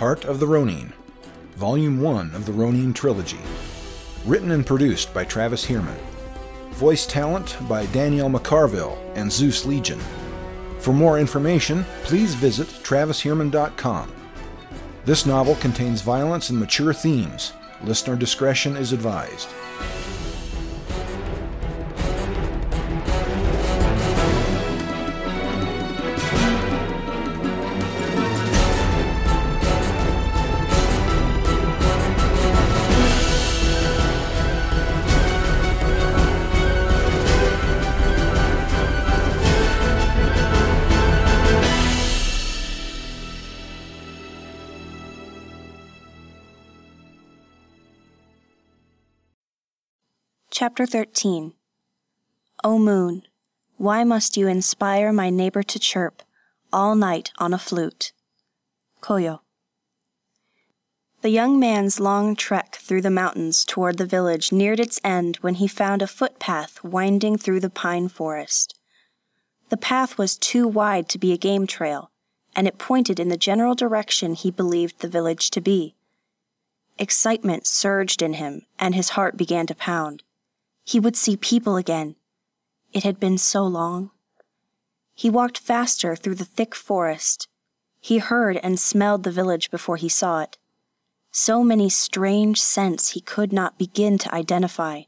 Heart of the Ronin, Volume 1 of the Ronin Trilogy. Written and produced by Travis Heermann. Voice talent by Danielle McCarville and Zeus Legion. For more information, please visit travisheermann.com. This novel contains violence and mature themes. Listener discretion is advised. Chapter 13 O moon, why must you inspire my neighbor to chirp all night on a flute? Koyo. The young man's long trek through the mountains toward the village neared its end when he found a footpath winding through the pine forest. The path was too wide to be a game trail, and it pointed in the general direction he believed the village to be. Excitement surged in him, and his heart began to pound. He would see people again. It had been so long. He walked faster through the thick forest. He heard and smelled the village before he saw it. So many strange scents he could not begin to identify,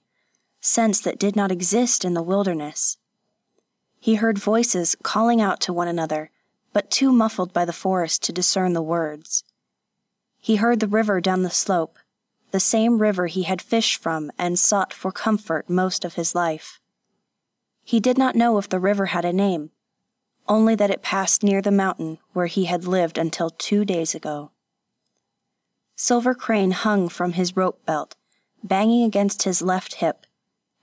scents that did not exist in the wilderness. He heard voices calling out to one another, but too muffled by the forest to discern the words. He heard the river down the slope, the same river he had fished from and sought for comfort most of his life. He did not know if the river had a name, only that it passed near the mountain where he had lived until two days ago. Silver Crane hung from his rope belt, banging against his left hip,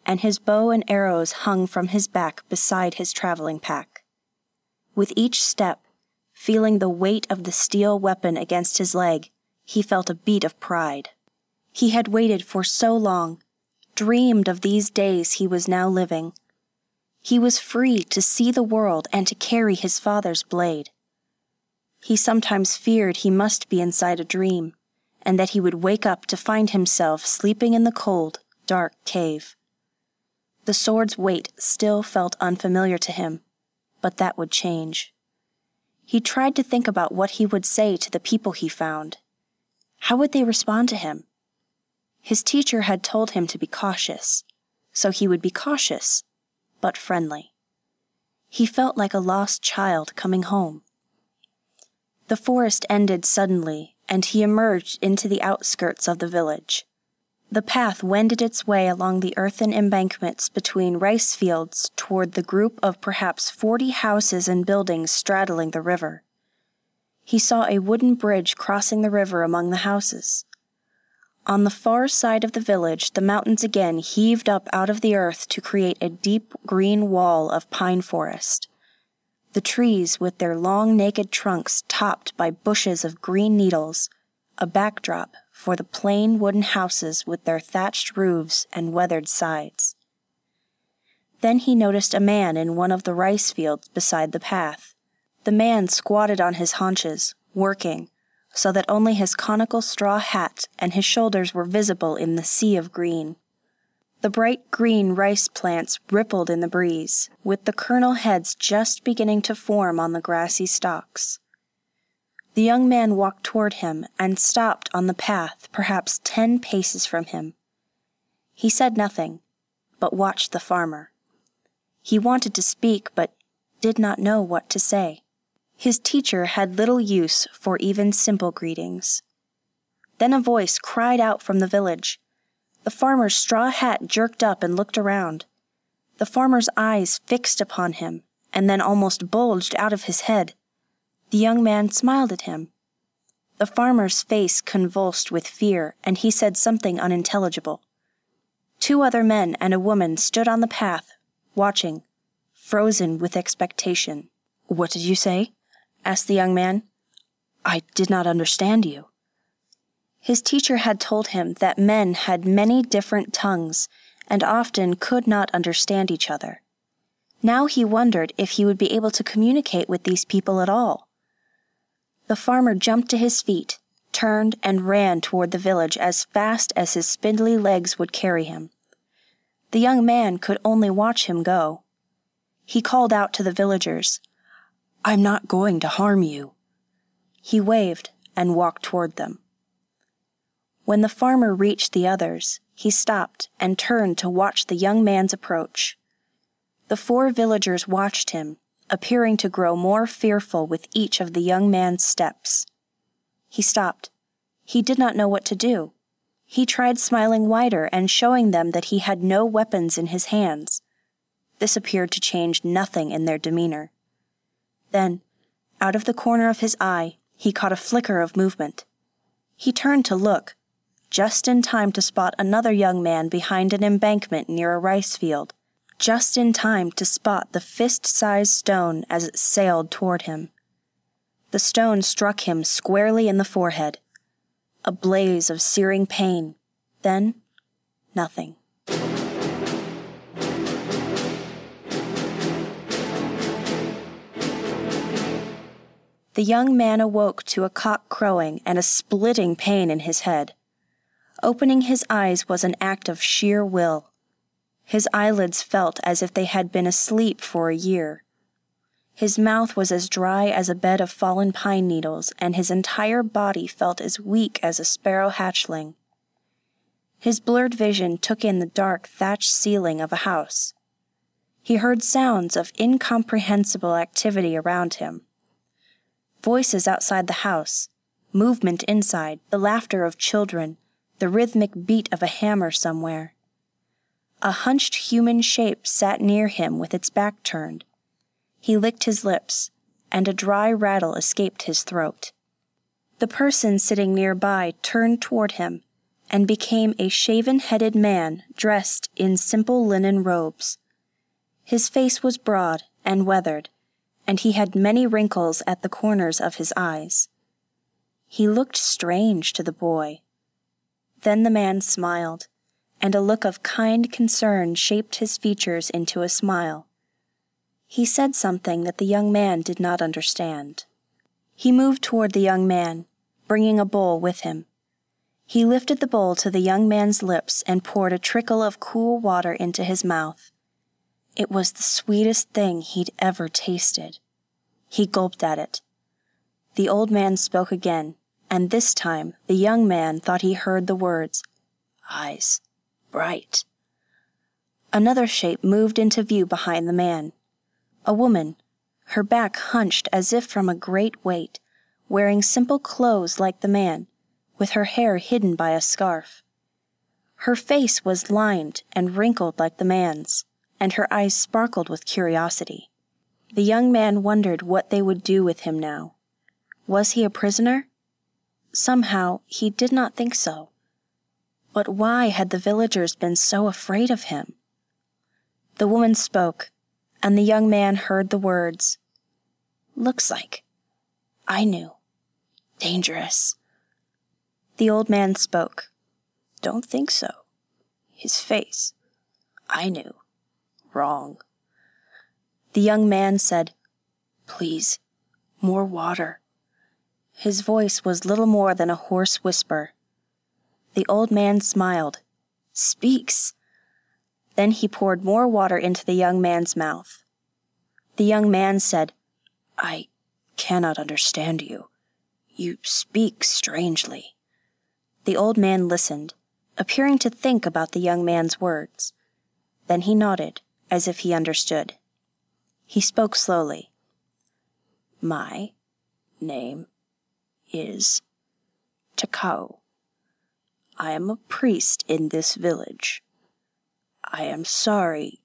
and his bow and arrows hung from his back beside his traveling pack. With each step, feeling the weight of the steel weapon against his leg, he felt a beat of pride. He had waited for so long, dreamed of these days he was now living. He was free to see the world and to carry his father's blade. He sometimes feared he must be inside a dream, and that he would wake up to find himself sleeping in the cold, dark cave. The sword's weight still felt unfamiliar to him, but that would change. He tried to think about what he would say to the people he found. How would they respond to him? His teacher had told him to be cautious, so he would be cautious, but friendly. He felt like a lost child coming home. The forest ended suddenly, and he emerged into the outskirts of the village. The path wended its way along the earthen embankments between rice fields toward the group of perhaps forty houses and buildings straddling the river. He saw a wooden bridge crossing the river among the houses. On the far side of the village, the mountains again heaved up out of the earth to create a deep green wall of pine forest. The trees, with their long naked trunks topped by bushes of green needles, a backdrop for the plain wooden houses with their thatched roofs and weathered sides. Then he noticed a man in one of the rice fields beside the path. The man squatted on his haunches, working, so that only his conical straw hat and his shoulders were visible in the sea of green. The bright green rice plants rippled in the breeze, with the kernel heads just beginning to form on the grassy stalks. The young man walked toward him and stopped on the path, perhaps ten paces from him. He said nothing, but watched the farmer. He wanted to speak, but did not know what to say. His teacher had little use for even simple greetings. Then a voice cried out from the village. The farmer's straw hat jerked up and looked around. The farmer's eyes fixed upon him, and then almost bulged out of his head. The young man smiled at him. The farmer's face convulsed with fear, and he said something unintelligible. Two other men and a woman stood on the path, watching, frozen with expectation. What did you say? Asked the young man. I did not understand you. His teacher had told him that men had many different tongues and often could not understand each other. Now he wondered if he would be able to communicate with these people at all. The farmer jumped to his feet, turned, and ran toward the village as fast as his spindly legs would carry him. The young man could only watch him go. He called out to the villagers, I'm not going to harm you. He waved and walked toward them. When the farmer reached the others, he stopped and turned to watch the young man's approach. The four villagers watched him, appearing to grow more fearful with each of the young man's steps. He stopped. He did not know what to do. He tried smiling wider and showing them that he had no weapons in his hands. This appeared to change nothing in their demeanor. Then, out of the corner of his eye, he caught a flicker of movement. He turned to look, just in time to spot another young man behind an embankment near a rice field, just in time to spot the fist sized stone as it sailed toward him. The stone struck him squarely in the forehead. A blaze of searing pain, then nothing. The young man awoke to a cock crowing and a splitting pain in his head. Opening his eyes was an act of sheer will. His eyelids felt as if they had been asleep for a year. His mouth was as dry as a bed of fallen pine needles, and his entire body felt as weak as a sparrow hatchling. His blurred vision took in the dark thatched ceiling of a house. He heard sounds of incomprehensible activity around him. Voices outside the house, movement inside, the laughter of children, the rhythmic beat of a hammer somewhere. A hunched human shape sat near him with its back turned. He licked his lips, and a dry rattle escaped his throat. The person sitting nearby turned toward him and became a shaven headed man dressed in simple linen robes. His face was broad and weathered, and he had many wrinkles at the corners of his eyes. He looked strange to the boy, then the man smiled, and a look of kind concern shaped his features into a smile. He said something that the young man did not understand. He moved toward the young man, bringing a bowl with him. He lifted the bowl to the young man's lips and poured a trickle of cool water into his mouth. It was the sweetest thing he'd ever tasted. He gulped at it. The old man spoke again, and this time the young man thought he heard the words, eyes, bright. Another shape moved into view behind the man. A woman, her back hunched as if from a great weight, wearing simple clothes like the man, with her hair hidden by a scarf. Her face was lined and wrinkled like the man's, and her eyes sparkled with curiosity. The young man wondered what they would do with him now. Was he a prisoner? Somehow, he did not think so. But why had the villagers been so afraid of him? The woman spoke, and the young man heard the words Looks like. I knew. Dangerous. The old man spoke. Don't think so. His face. I knew. Wrong. The young man said, Please, more water. His voice was little more than a hoarse whisper. The old man smiled. Speaks. Then he poured more water into the young man's mouth. The young man said, I cannot understand you. You speak strangely. The old man listened, appearing to think about the young man's words. Then he nodded, as if he understood. He spoke slowly. My name is Takao. I am a priest in this village. I am sorry,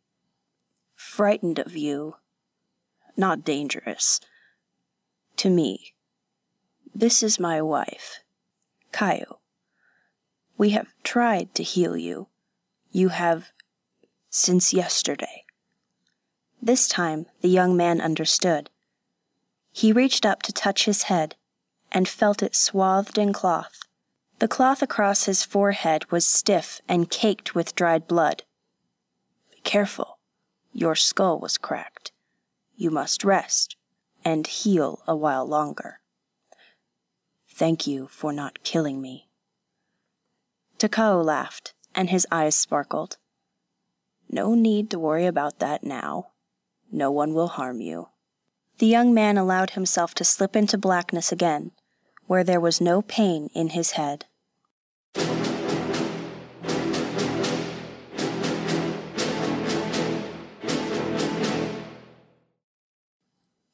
frightened of you, not dangerous. To me, this is my wife, Kayo. We have tried to heal you. You have since yesterday. This time the young man understood. He reached up to touch his head and felt it swathed in cloth. The cloth across his forehead was stiff and caked with dried blood. Be careful. Your skull was cracked. You must rest and heal a while longer. Thank you for not killing me. Takao laughed, and his eyes sparkled. No need to worry about that now. No one will harm you. The young man allowed himself to slip into blackness again, where there was no pain in his head.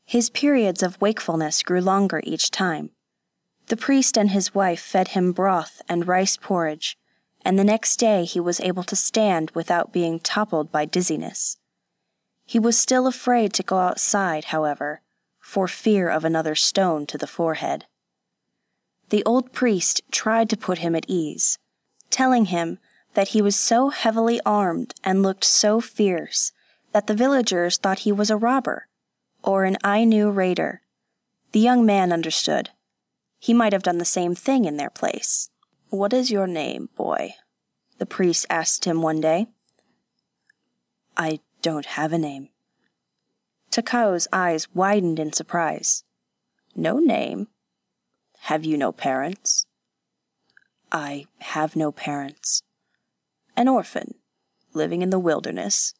His periods of wakefulness grew longer each time. The priest and his wife fed him broth and rice porridge, and the next day he was able to stand without being toppled by dizziness. He was still afraid to go outside, however, for fear of another stone to the forehead. The old priest tried to put him at ease, telling him that he was so heavily armed and looked so fierce that the villagers thought he was a robber or an Ainu raider. The young man understood. He might have done the same thing in their place. What is your name, boy? The priest asked him one day. I don't have a name. Takao's eyes widened in surprise. No name? Have you no parents? I have no parents. An orphan, living in the wilderness.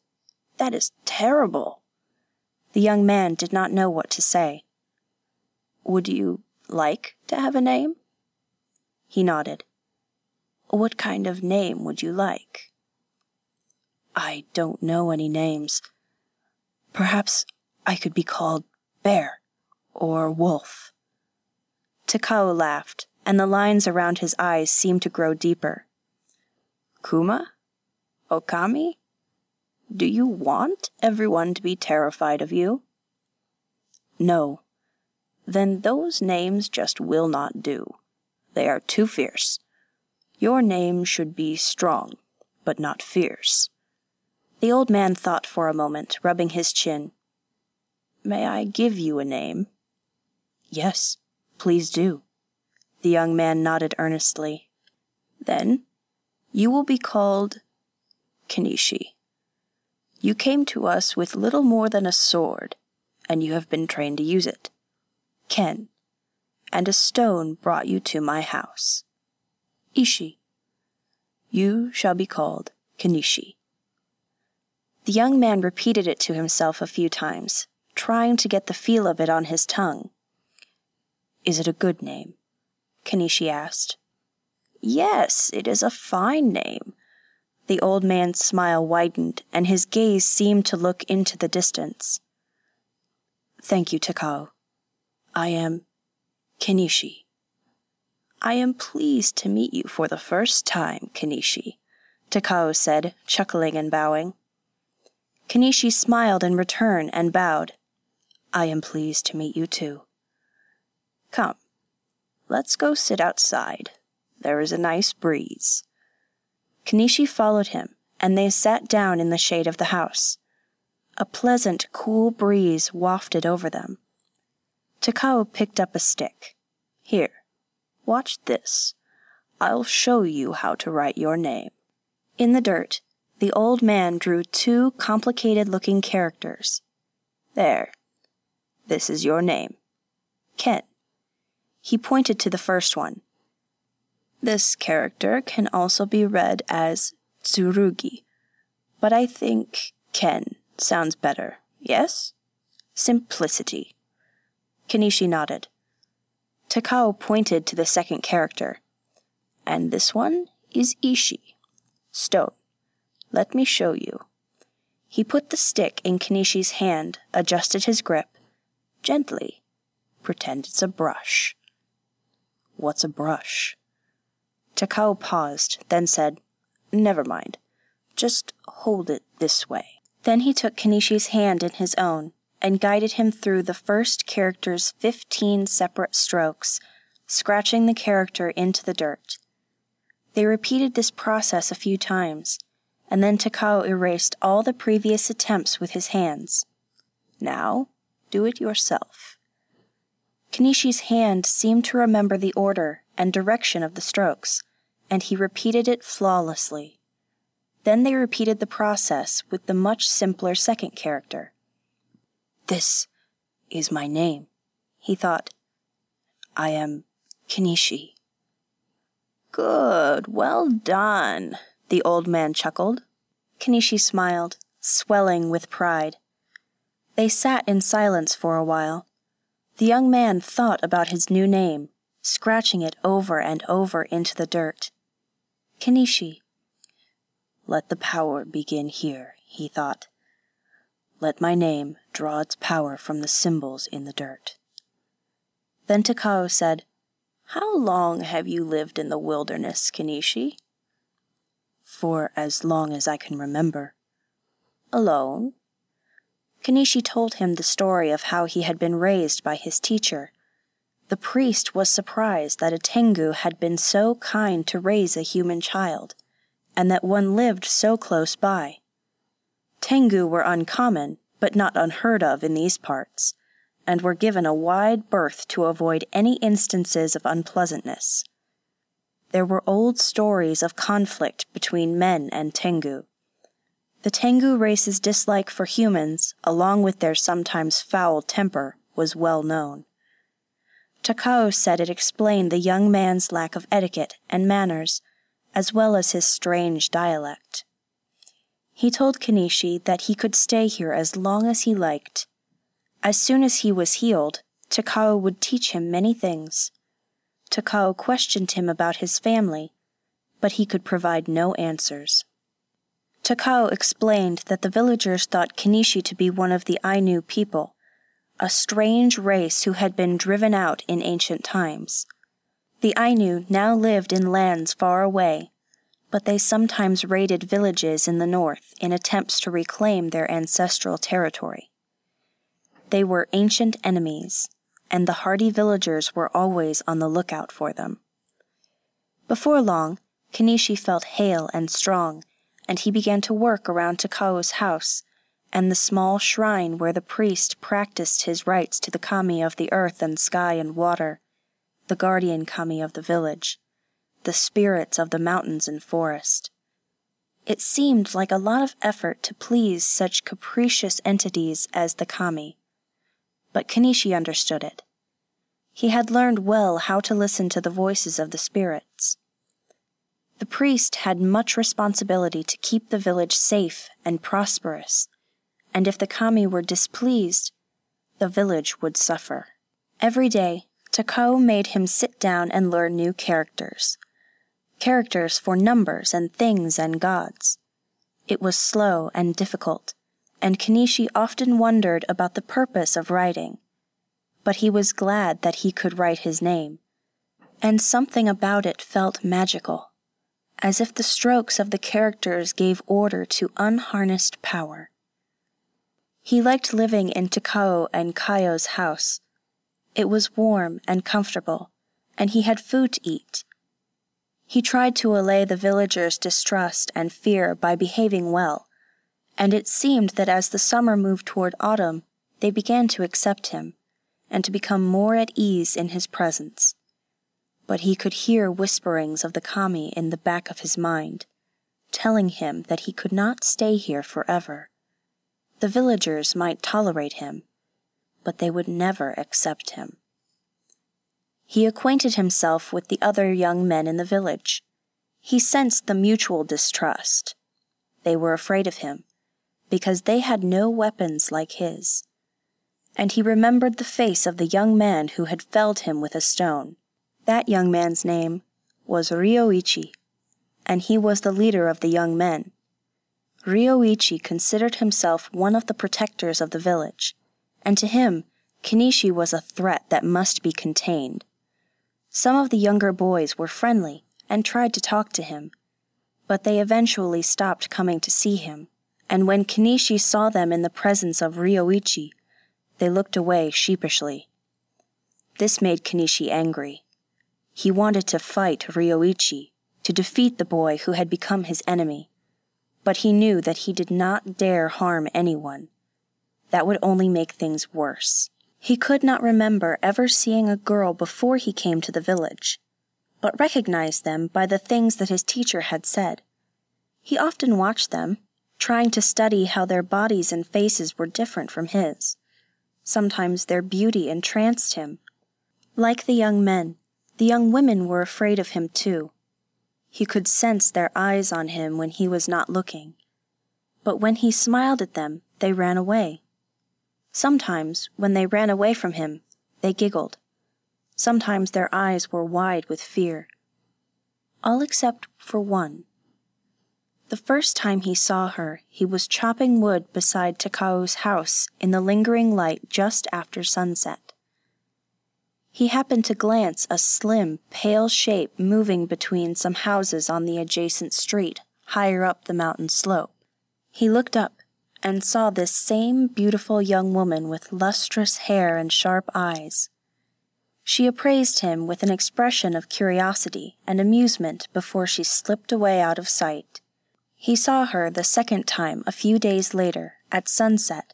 That is terrible. The young man did not know what to say. Would you like to have a name? He nodded. What kind of name would you like? I don't know any names. Perhaps I could be called Bear or Wolf. Takao laughed, and the lines around his eyes seemed to grow deeper. Kuma? Okami? Do you want everyone to be terrified of you? No. Then those names just will not do. They are too fierce. Your name should be strong, but not fierce. The old man thought for a moment, rubbing his chin. May I give you a name? Yes, please do. The young man nodded earnestly. Then you will be called Kenishi. You came to us with little more than a sword, and you have been trained to use it. Ken, and a stone brought you to my house. Ishi. You shall be called Kenishi. The young man repeated it to himself a few times, trying to get the feel of it on his tongue. Is it a good name? Kenishi asked. Yes, it is a fine name, the old man's smile widened, and his gaze seemed to look into the distance. Thank you, Takao. I am Kenishi. I am pleased to meet you for the first time, Kenishi, Takao said, chuckling and bowing. Kenishi smiled in return and bowed. I am pleased to meet you too. Come, let's go sit outside. There is a nice breeze. Kenishi followed him, and they sat down in the shade of the house. A pleasant, cool breeze wafted over them. Takao picked up a stick. Here, watch this. I'll show you how to write your name. In the dirt, the old man drew two complicated looking characters. There. This is your name. Ken. He pointed to the first one. This character can also be read as Tsurugi, But I think Ken sounds better, yes? Simplicity. Kenishi nodded. Takao pointed to the second character. And this one is Ishi. Stone. Let me show you. He put the stick in Kenishi's hand, adjusted his grip. Gently. Pretend it's a brush. What's a brush? Takao paused, then said, Never mind. Just hold it this way. Then he took Kenishi's hand in his own and guided him through the first character's 15 separate strokes, scratching the character into the dirt. They repeated this process a few times, and then Takao erased all the previous attempts with his hands. Now, do it yourself. Kenishi's hand seemed to remember the order and direction of the strokes, and he repeated it flawlessly. Then they repeated the process with the much simpler second character. This is my name, he thought. I am Kenishi. Good, well done, the old man chuckled. Kenishi smiled, swelling with pride. They sat in silence for a while. The young man thought about his new name, scratching it over and over into the dirt. Kenishi. Let the power begin here, he thought. Let my name draw its power from the symbols in the dirt. Then Takao said, How long have you lived in the wilderness, Kenishi? For as long as I can remember. Alone? Kenishi told him the story of how he had been raised by his teacher. The priest was surprised that a Tengu had been so kind to raise a human child, and that one lived so close by. Tengu were uncommon, but not unheard of in these parts, and were given a wide berth to avoid any instances of unpleasantness. There were old stories of conflict between men and Tengu. The Tengu race's dislike for humans, along with their sometimes foul temper, was well known. Takao said it explained the young man's lack of etiquette and manners, as well as his strange dialect. He told Kenishi that he could stay here as long as he liked. As soon as he was healed, Takao would teach him many things. Takao questioned him about his family, but he could provide no answers. Takao explained that the villagers thought Kenishi to be one of the Ainu people, a strange race who had been driven out in ancient times. The Ainu now lived in lands far away, but they sometimes raided villages in the north in attempts to reclaim their ancestral territory. They were ancient enemies, and the hardy villagers were always on the lookout for them. Before long, Kenishi felt hale and strong, and he began to work around Takao's house and the small shrine where the priest practiced his rites to the kami of the earth and sky and water, the guardian kami of the village the spirits of the mountains and forest. It seemed like a lot of effort to please such capricious entities as the kami. But Kenishi understood it. He had learned well how to listen to the voices of the spirits. The priest had much responsibility to keep the village safe and prosperous, and if the kami were displeased, the village would suffer. Every day, Takao made him sit down and learn new characters characters for numbers and things and gods. It was slow and difficult, and Kenishi often wondered about the purpose of writing. But he was glad that he could write his name, and something about it felt magical, as if the strokes of the characters gave order to unharnessed power. He liked living in Takao and Kayo's house. It was warm and comfortable, and he had food to eat he tried to allay the villagers' distrust and fear by behaving well, and it seemed that as the summer moved toward autumn, they began to accept him and to become more at ease in his presence. But he could hear whisperings of the kami in the back of his mind, telling him that he could not stay here forever. The villagers might tolerate him, but they would never accept him he acquainted himself with the other young men in the village. He sensed the mutual distrust. they were afraid of him, because they had no weapons like his. And he remembered the face of the young man who had felled him with a stone. That young man's name was Ryoichi, and he was the leader of the young men. Ryoichi considered himself one of the protectors of the village, and to him, Kenishi was a threat that must be contained. Some of the younger boys were friendly and tried to talk to him, but they eventually stopped coming to see him, and when Kenishi saw them in the presence of Ryoichi, they looked away sheepishly. This made Kenishi angry. He wanted to fight Ryoichi, to defeat the boy who had become his enemy, but he knew that he did not dare harm anyone. That would only make things worse. He could not remember ever seeing a girl before he came to the village, but recognized them by the things that his teacher had said. He often watched them, trying to study how their bodies and faces were different from his. Sometimes their beauty entranced him. Like the young men, the young women were afraid of him too. He could sense their eyes on him when he was not looking. But when he smiled at them, they ran away. Sometimes, when they ran away from him, they giggled. Sometimes their eyes were wide with fear. All except for one. The first time he saw her, he was chopping wood beside Takao's house in the lingering light just after sunset. He happened to glance a slim, pale shape moving between some houses on the adjacent street, higher up the mountain slope. He looked up and saw this same beautiful young woman with lustrous hair and sharp eyes. She appraised him with an expression of curiosity and amusement before she slipped away out of sight. He saw her the second time a few days later, at sunset,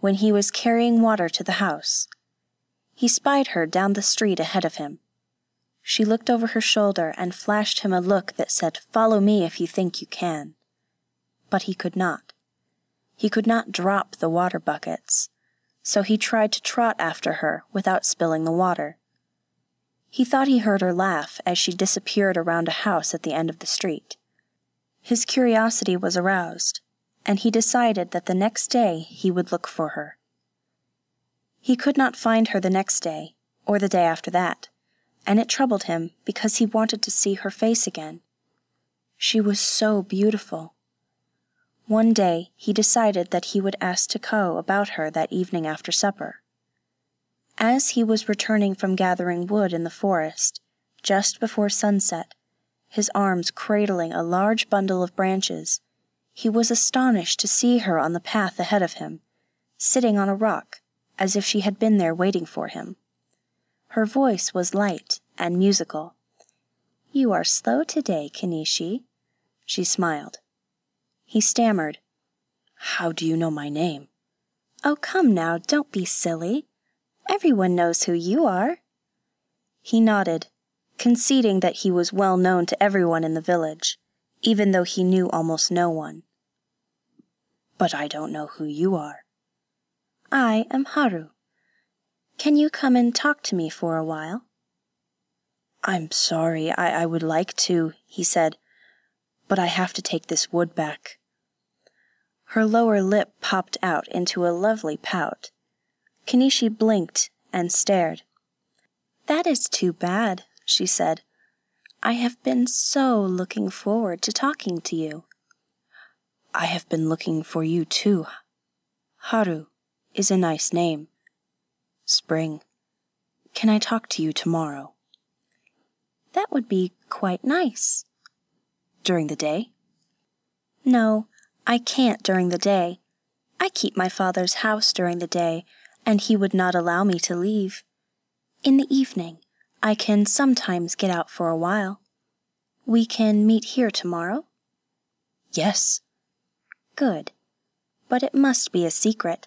when he was carrying water to the house. He spied her down the street ahead of him. She looked over her shoulder and flashed him a look that said, Follow me if you think you can. But he could not. He could not drop the water buckets, so he tried to trot after her without spilling the water. He thought he heard her laugh as she disappeared around a house at the end of the street. His curiosity was aroused, and he decided that the next day he would look for her. He could not find her the next day, or the day after that, and it troubled him because he wanted to see her face again. She was so beautiful. One day he decided that he would ask Takao about her that evening after supper. As he was returning from gathering wood in the forest, just before sunset, his arms cradling a large bundle of branches, he was astonished to see her on the path ahead of him, sitting on a rock, as if she had been there waiting for him. Her voice was light and musical. You are slow today, Kenishi. She smiled. He stammered. How do you know my name? Oh, come now, don't be silly. Everyone knows who you are. He nodded, conceding that he was well known to everyone in the village, even though he knew almost no one. But I don't know who you are. I am Haru. Can you come and talk to me for a while? I'm sorry, I, I would like to, he said, but I have to take this wood back. Her lower lip popped out into a lovely pout. Kenishi blinked and stared. That is too bad, she said. I have been so looking forward to talking to you. I have been looking for you too. Haru is a nice name. Spring. Can I talk to you tomorrow? That would be quite nice. During the day? No, I can't during the day. I keep my father's house during the day, and he would not allow me to leave. In the evening, I can sometimes get out for a while. We can meet here tomorrow? Yes. Good. But it must be a secret.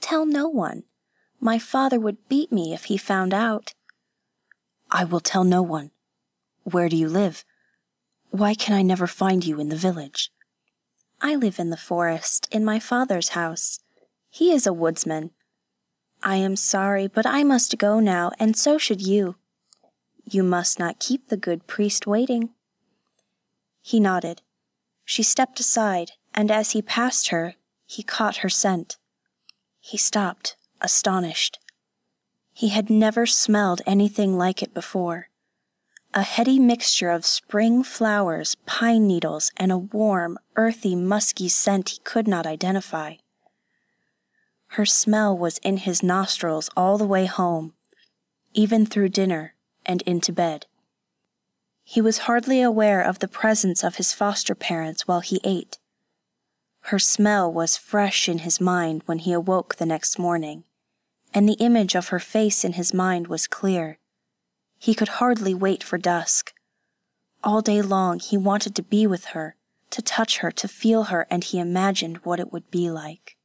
Tell no one. My father would beat me if he found out. I will tell no one. Where do you live? Why can I never find you in the village? I live in the forest, in my father's house. He is a woodsman. I am sorry, but I must go now, and so should you. You must not keep the good priest waiting. He nodded. She stepped aside and as he passed her, he caught her scent. He stopped, astonished. He had never smelled anything like it before. A heady mixture of spring flowers, pine needles, and a warm, earthy, musky scent he could not identify. Her smell was in his nostrils all the way home, even through dinner and into bed. He was hardly aware of the presence of his foster parents while he ate. Her smell was fresh in his mind when he awoke the next morning, and the image of her face in his mind was clear. He could hardly wait for dusk. All day long he wanted to be with her, to touch her, to feel her, and he imagined what it would be like.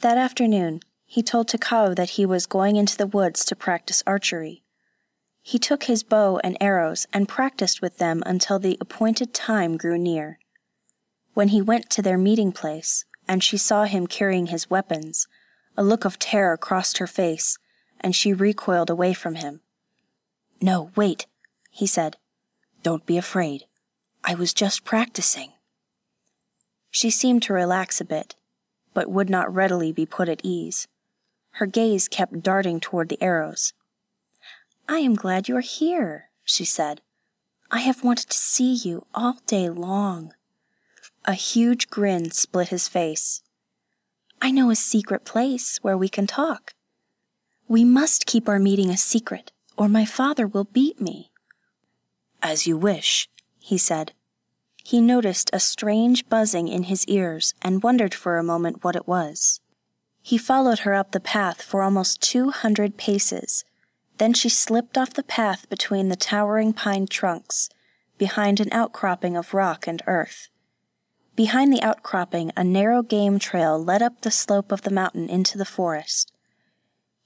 That afternoon, he told Takao that he was going into the woods to practice archery. He took his bow and arrows and practiced with them until the appointed time grew near. When he went to their meeting place, and she saw him carrying his weapons, a look of terror crossed her face, and she recoiled away from him. No, wait, he said. Don't be afraid. I was just practicing. She seemed to relax a bit, but would not readily be put at ease. Her gaze kept darting toward the arrows. I am glad you are here, she said. I have wanted to see you all day long. A huge grin split his face. I know a secret place where we can talk. We must keep our meeting a secret, or my father will beat me. As you wish, he said. He noticed a strange buzzing in his ears and wondered for a moment what it was. He followed her up the path for almost two hundred paces. Then she slipped off the path between the towering pine trunks, behind an outcropping of rock and earth. Behind the outcropping, a narrow game trail led up the slope of the mountain into the forest.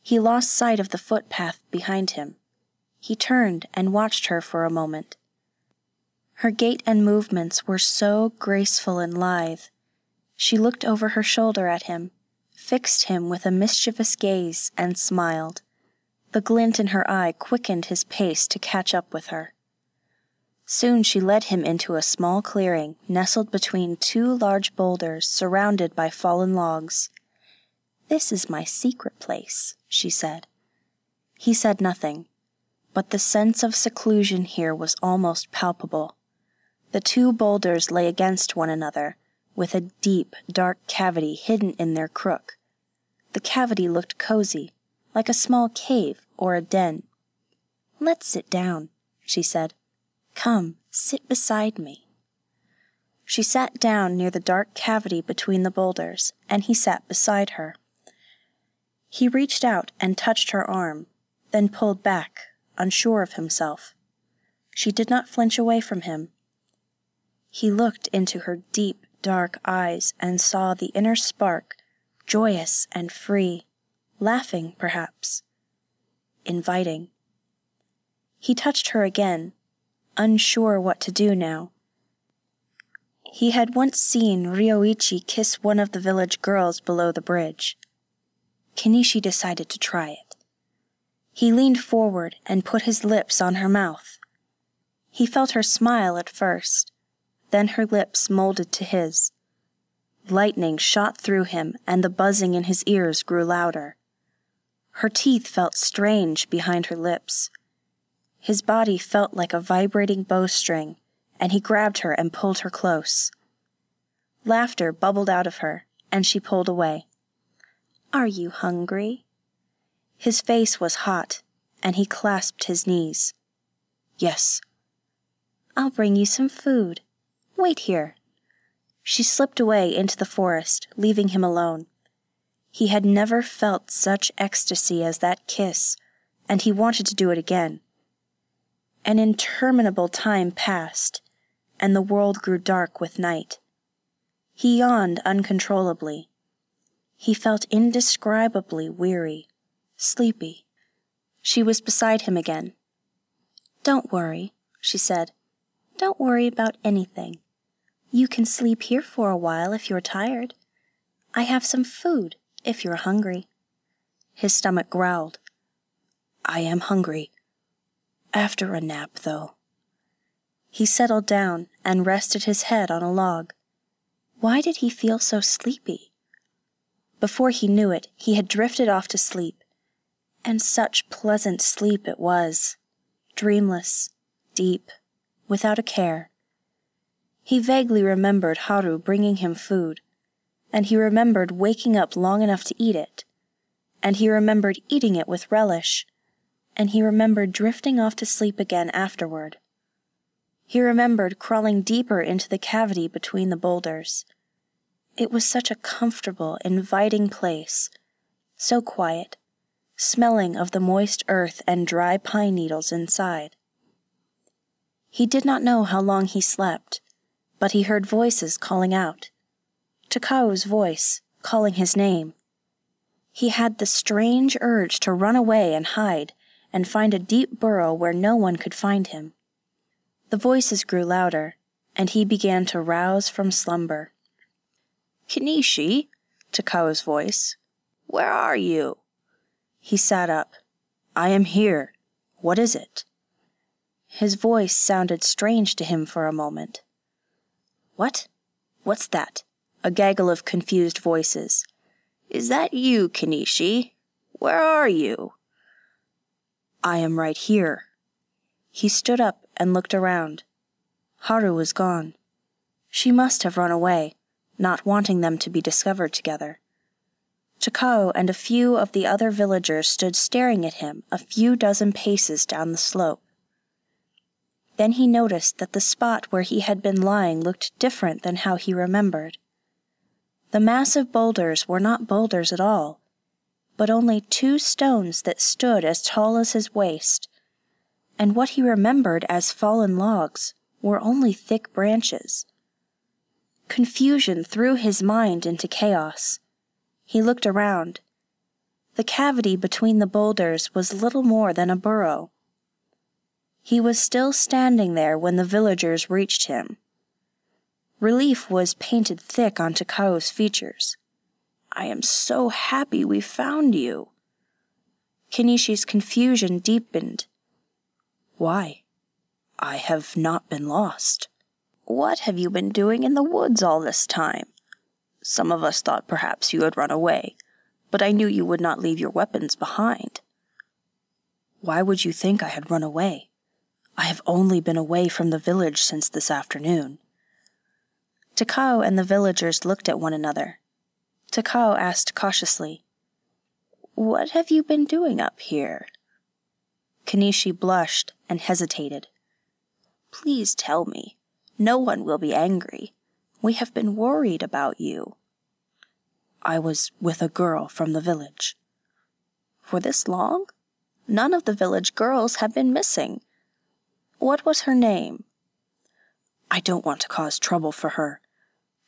He lost sight of the footpath behind him. He turned and watched her for a moment. Her gait and movements were so graceful and lithe. She looked over her shoulder at him, fixed him with a mischievous gaze, and smiled. The glint in her eye quickened his pace to catch up with her. Soon she led him into a small clearing nestled between two large boulders surrounded by fallen logs. This is my secret place, she said. He said nothing, but the sense of seclusion here was almost palpable. The two boulders lay against one another, with a deep, dark cavity hidden in their crook. The cavity looked cozy, like a small cave or a den. Let's sit down, she said. Come, sit beside me. She sat down near the dark cavity between the boulders, and he sat beside her. He reached out and touched her arm, then pulled back, unsure of himself. She did not flinch away from him. He looked into her deep, dark eyes and saw the inner spark, joyous and free, laughing, perhaps, inviting. He touched her again, unsure what to do now. He had once seen Ryoichi kiss one of the village girls below the bridge. Kenishi decided to try it. He leaned forward and put his lips on her mouth. He felt her smile at first, then her lips molded to his. Lightning shot through him, and the buzzing in his ears grew louder. Her teeth felt strange behind her lips. His body felt like a vibrating bowstring, and he grabbed her and pulled her close. Laughter bubbled out of her, and she pulled away. Are you hungry? His face was hot, and he clasped his knees. Yes. I'll bring you some food. Wait here. She slipped away into the forest, leaving him alone. He had never felt such ecstasy as that kiss, and he wanted to do it again. An interminable time passed, and the world grew dark with night. He yawned uncontrollably. He felt indescribably weary, sleepy. She was beside him again. Don't worry, she said. Don't worry about anything. You can sleep here for a while if you're tired. I have some food if you're hungry. His stomach growled. I am hungry, after a nap, though. He settled down and rested his head on a log. Why did he feel so sleepy? Before he knew it, he had drifted off to sleep. And such pleasant sleep it was dreamless, deep, without a care. He vaguely remembered Haru bringing him food, and he remembered waking up long enough to eat it, and he remembered eating it with relish, and he remembered drifting off to sleep again afterward. He remembered crawling deeper into the cavity between the boulders. It was such a comfortable, inviting place, so quiet, smelling of the moist earth and dry pine needles inside. He did not know how long he slept, but he heard voices calling out. Takao's voice, calling his name. He had the strange urge to run away and hide and find a deep burrow where no one could find him. The voices grew louder, and he began to rouse from slumber. Kenishi, Takao's voice, where are you? He sat up. I am here. What is it? His voice sounded strange to him for a moment. What? What's that? A gaggle of confused voices. Is that you, Kenishi? Where are you? I am right here. He stood up and looked around. Haru was gone. She must have run away, not wanting them to be discovered together. Takao and a few of the other villagers stood staring at him a few dozen paces down the slope. Then he noticed that the spot where he had been lying looked different than how he remembered. The massive boulders were not boulders at all, but only two stones that stood as tall as his waist, and what he remembered as fallen logs were only thick branches. Confusion threw his mind into chaos. He looked around. The cavity between the boulders was little more than a burrow. He was still standing there when the villagers reached him. Relief was painted thick on Takao's features. I am so happy we found you. Kenishi's confusion deepened. Why? I have not been lost. What have you been doing in the woods all this time? Some of us thought perhaps you had run away, but I knew you would not leave your weapons behind. Why would you think I had run away? I have only been away from the village since this afternoon. Takao and the villagers looked at one another. Takao asked cautiously, What have you been doing up here? Kenishi blushed and hesitated. Please tell me. No one will be angry. We have been worried about you. I was with a girl from the village. For this long? None of the village girls have been missing. What was her name? I don't want to cause trouble for her.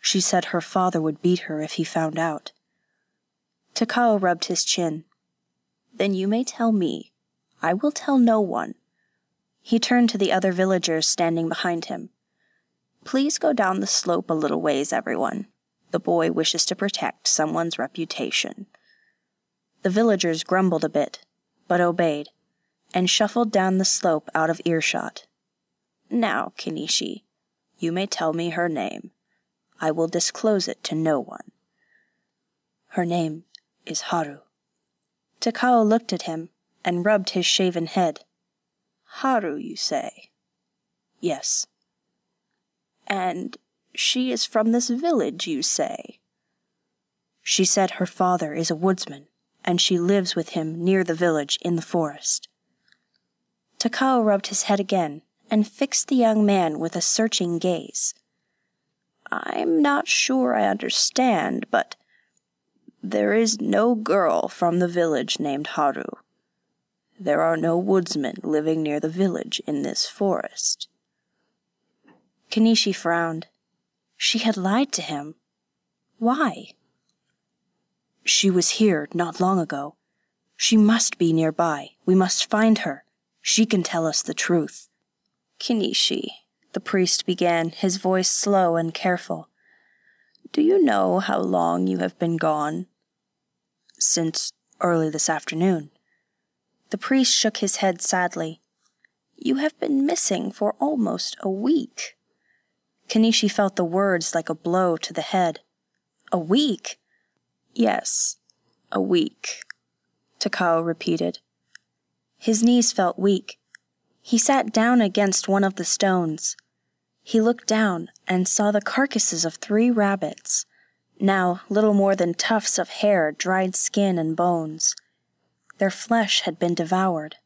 She said her father would beat her if he found out. Takao rubbed his chin. Then you may tell me. I will tell no one. He turned to the other villagers standing behind him. Please go down the slope a little ways, everyone. The boy wishes to protect someone's reputation. The villagers grumbled a bit, but obeyed and shuffled down the slope out of earshot. Now, Kenishi, you may tell me her name. I will disclose it to no one. Her name is Haru. Takao looked at him and rubbed his shaven head. Haru, you say? Yes. And she is from this village, you say? She said her father is a woodsman, and she lives with him near the village in the forest. Takao rubbed his head again and fixed the young man with a searching gaze. I'm not sure I understand, but there is no girl from the village named Haru. There are no woodsmen living near the village in this forest. Kenishi frowned. She had lied to him. Why? She was here not long ago. She must be nearby. We must find her. She can tell us the truth. Kenishi, the priest began, his voice slow and careful. Do you know how long you have been gone? Since early this afternoon. The priest shook his head sadly. You have been missing for almost a week. Kenishi felt the words like a blow to the head. A week? Yes, a week, Takao repeated. His knees felt weak. He sat down against one of the stones. He looked down and saw the carcasses of three rabbits, now little more than tufts of hair, dried skin, and bones. Their flesh had been devoured.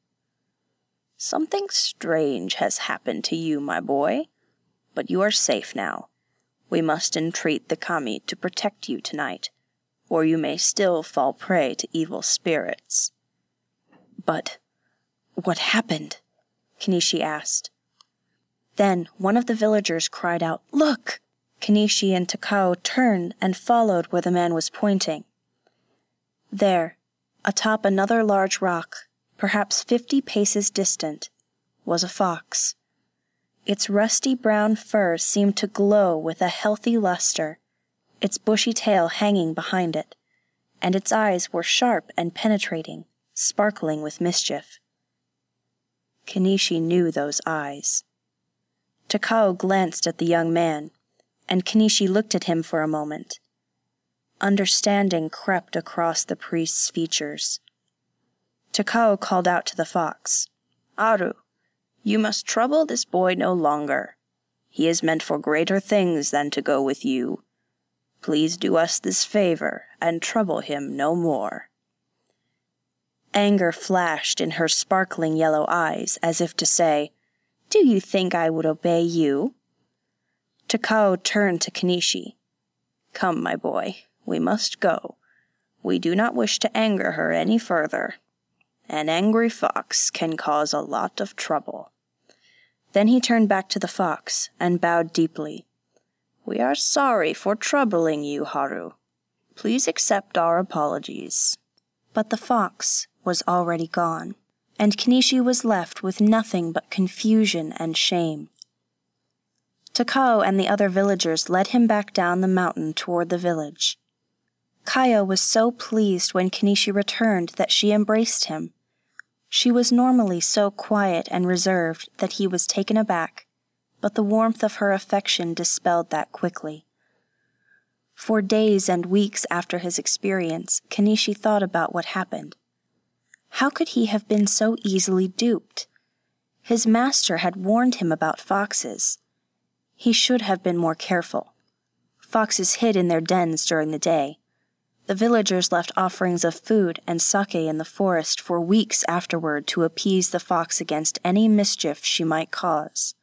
Something strange has happened to you, my boy, but you are safe now. We must entreat the kami to protect you tonight, or you may still fall prey to evil spirits. But what happened? Kenishi asked. Then one of the villagers cried out, Look! Kenishi and Takao turned and followed where the man was pointing. There, atop another large rock, perhaps fifty paces distant, was a fox. Its rusty brown fur seemed to glow with a healthy luster, its bushy tail hanging behind it, and its eyes were sharp and penetrating, sparkling with mischief. Kenishi knew those eyes. Takao glanced at the young man, and Kenishi looked at him for a moment. Understanding crept across the priest's features. Takao called out to the fox, Haru, you must trouble this boy no longer. He is meant for greater things than to go with you. Please do us this favor and trouble him no more. Anger flashed in her sparkling yellow eyes as if to say, Do you think I would obey you? Takao turned to Kenishi. Come, my boy, we must go. We do not wish to anger her any further. An angry fox can cause a lot of trouble. Then he turned back to the fox and bowed deeply. We are sorry for troubling you, Haru. Please accept our apologies. But the fox was already gone, and Kenishi was left with nothing but confusion and shame. Takao and the other villagers led him back down the mountain toward the village. Kayo was so pleased when Kenishi returned that she embraced him. She was normally so quiet and reserved that he was taken aback, but the warmth of her affection dispelled that quickly. For days and weeks after his experience, Kenishi thought about what happened. How could he have been so easily duped? His master had warned him about foxes. He should have been more careful. Foxes hid in their dens during the day. The villagers left offerings of food and sake in the forest for weeks afterward to appease the fox against any mischief she might cause.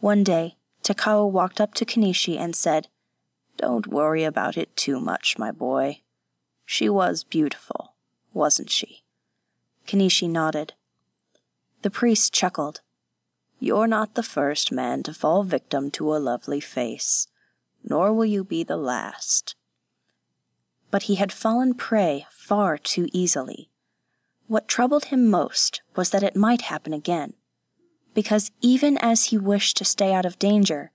One day, Takao walked up to Kenishi and said, Don't worry about it too much, my boy. She was beautiful wasn't she? Kenishi nodded. The priest chuckled. You're not the first man to fall victim to a lovely face, nor will you be the last. But he had fallen prey far too easily. What troubled him most was that it might happen again, because even as he wished to stay out of danger,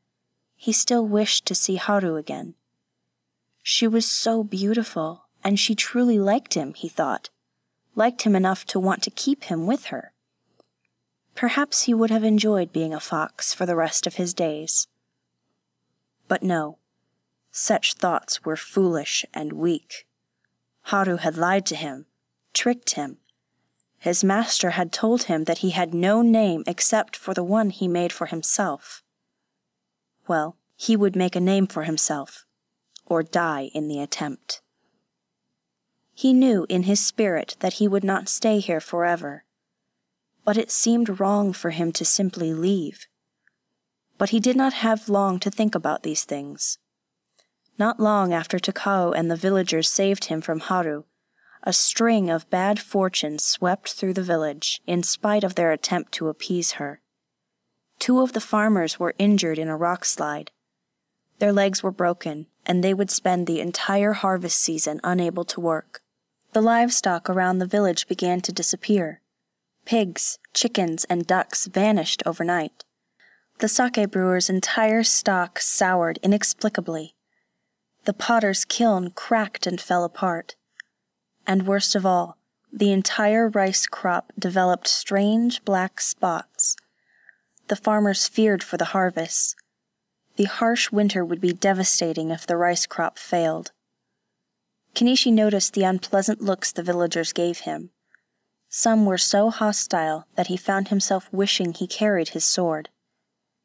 he still wished to see Haru again. She was so beautiful and she truly liked him, he thought, liked him enough to want to keep him with her. Perhaps he would have enjoyed being a fox for the rest of his days. But no, such thoughts were foolish and weak. Haru had lied to him, tricked him. His master had told him that he had no name except for the one he made for himself. Well, he would make a name for himself, or die in the attempt. He knew in his spirit that he would not stay here forever. But it seemed wrong for him to simply leave. But he did not have long to think about these things. Not long after Takao and the villagers saved him from Haru, a string of bad fortune swept through the village in spite of their attempt to appease her. Two of the farmers were injured in a rock slide. Their legs were broken, and they would spend the entire harvest season unable to work the livestock around the village began to disappear. Pigs, chickens, and ducks vanished overnight. The sake brewer's entire stock soured inexplicably. The potter's kiln cracked and fell apart. And worst of all, the entire rice crop developed strange black spots. The farmers feared for the harvest. The harsh winter would be devastating if the rice crop failed. Kenishi noticed the unpleasant looks the villagers gave him. Some were so hostile that he found himself wishing he carried his sword.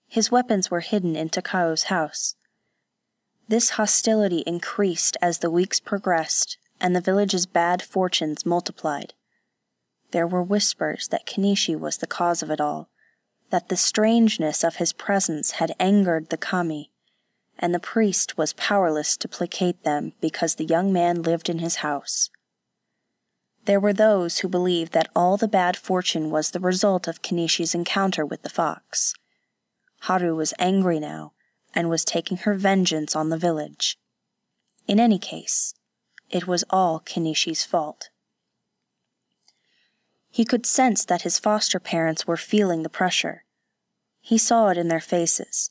His weapons were hidden in Takao's house. This hostility increased as the weeks progressed and the village's bad fortunes multiplied. There were whispers that Kenishi was the cause of it all, that the strangeness of his presence had angered the kami, and the priest was powerless to placate them because the young man lived in his house. There were those who believed that all the bad fortune was the result of Kenishi's encounter with the fox. Haru was angry now and was taking her vengeance on the village. In any case, it was all Kenishi's fault. He could sense that his foster parents were feeling the pressure. He saw it in their faces.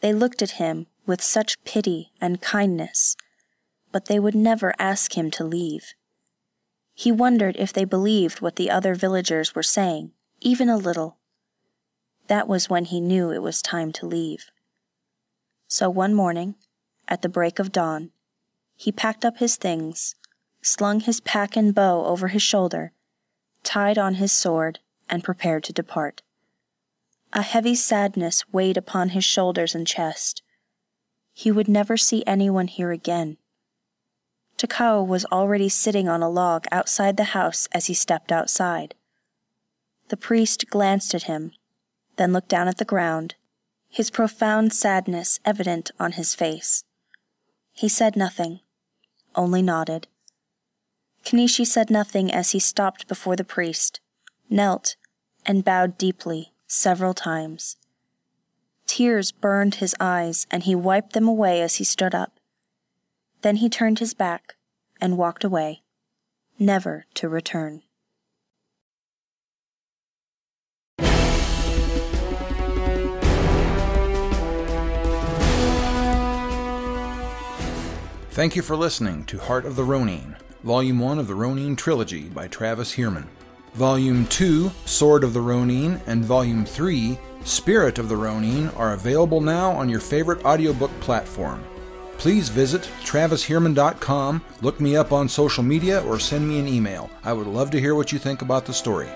They looked at him with such pity and kindness, but they would never ask him to leave. He wondered if they believed what the other villagers were saying, even a little. That was when he knew it was time to leave. So one morning, at the break of dawn, he packed up his things, slung his pack and bow over his shoulder, tied on his sword, and prepared to depart. A heavy sadness weighed upon his shoulders and chest. He would never see anyone here again. Takao was already sitting on a log outside the house as he stepped outside. The priest glanced at him, then looked down at the ground, his profound sadness evident on his face. He said nothing, only nodded. Kenishi said nothing as he stopped before the priest, knelt, and bowed deeply several times. Tears burned his eyes, and he wiped them away as he stood up. Then he turned his back and walked away, never to return. Thank you for listening to Heart of the Ronin, Volume 1 of the Ronin Trilogy by Travis Heermann. Volume 2, Sword of the Ronin, and Volume 3, Spirit of the Ronin, are available now on your favorite audiobook platform. Please visit travisheermann.com, look me up on social media, or send me an email. I would love to hear what you think about the story.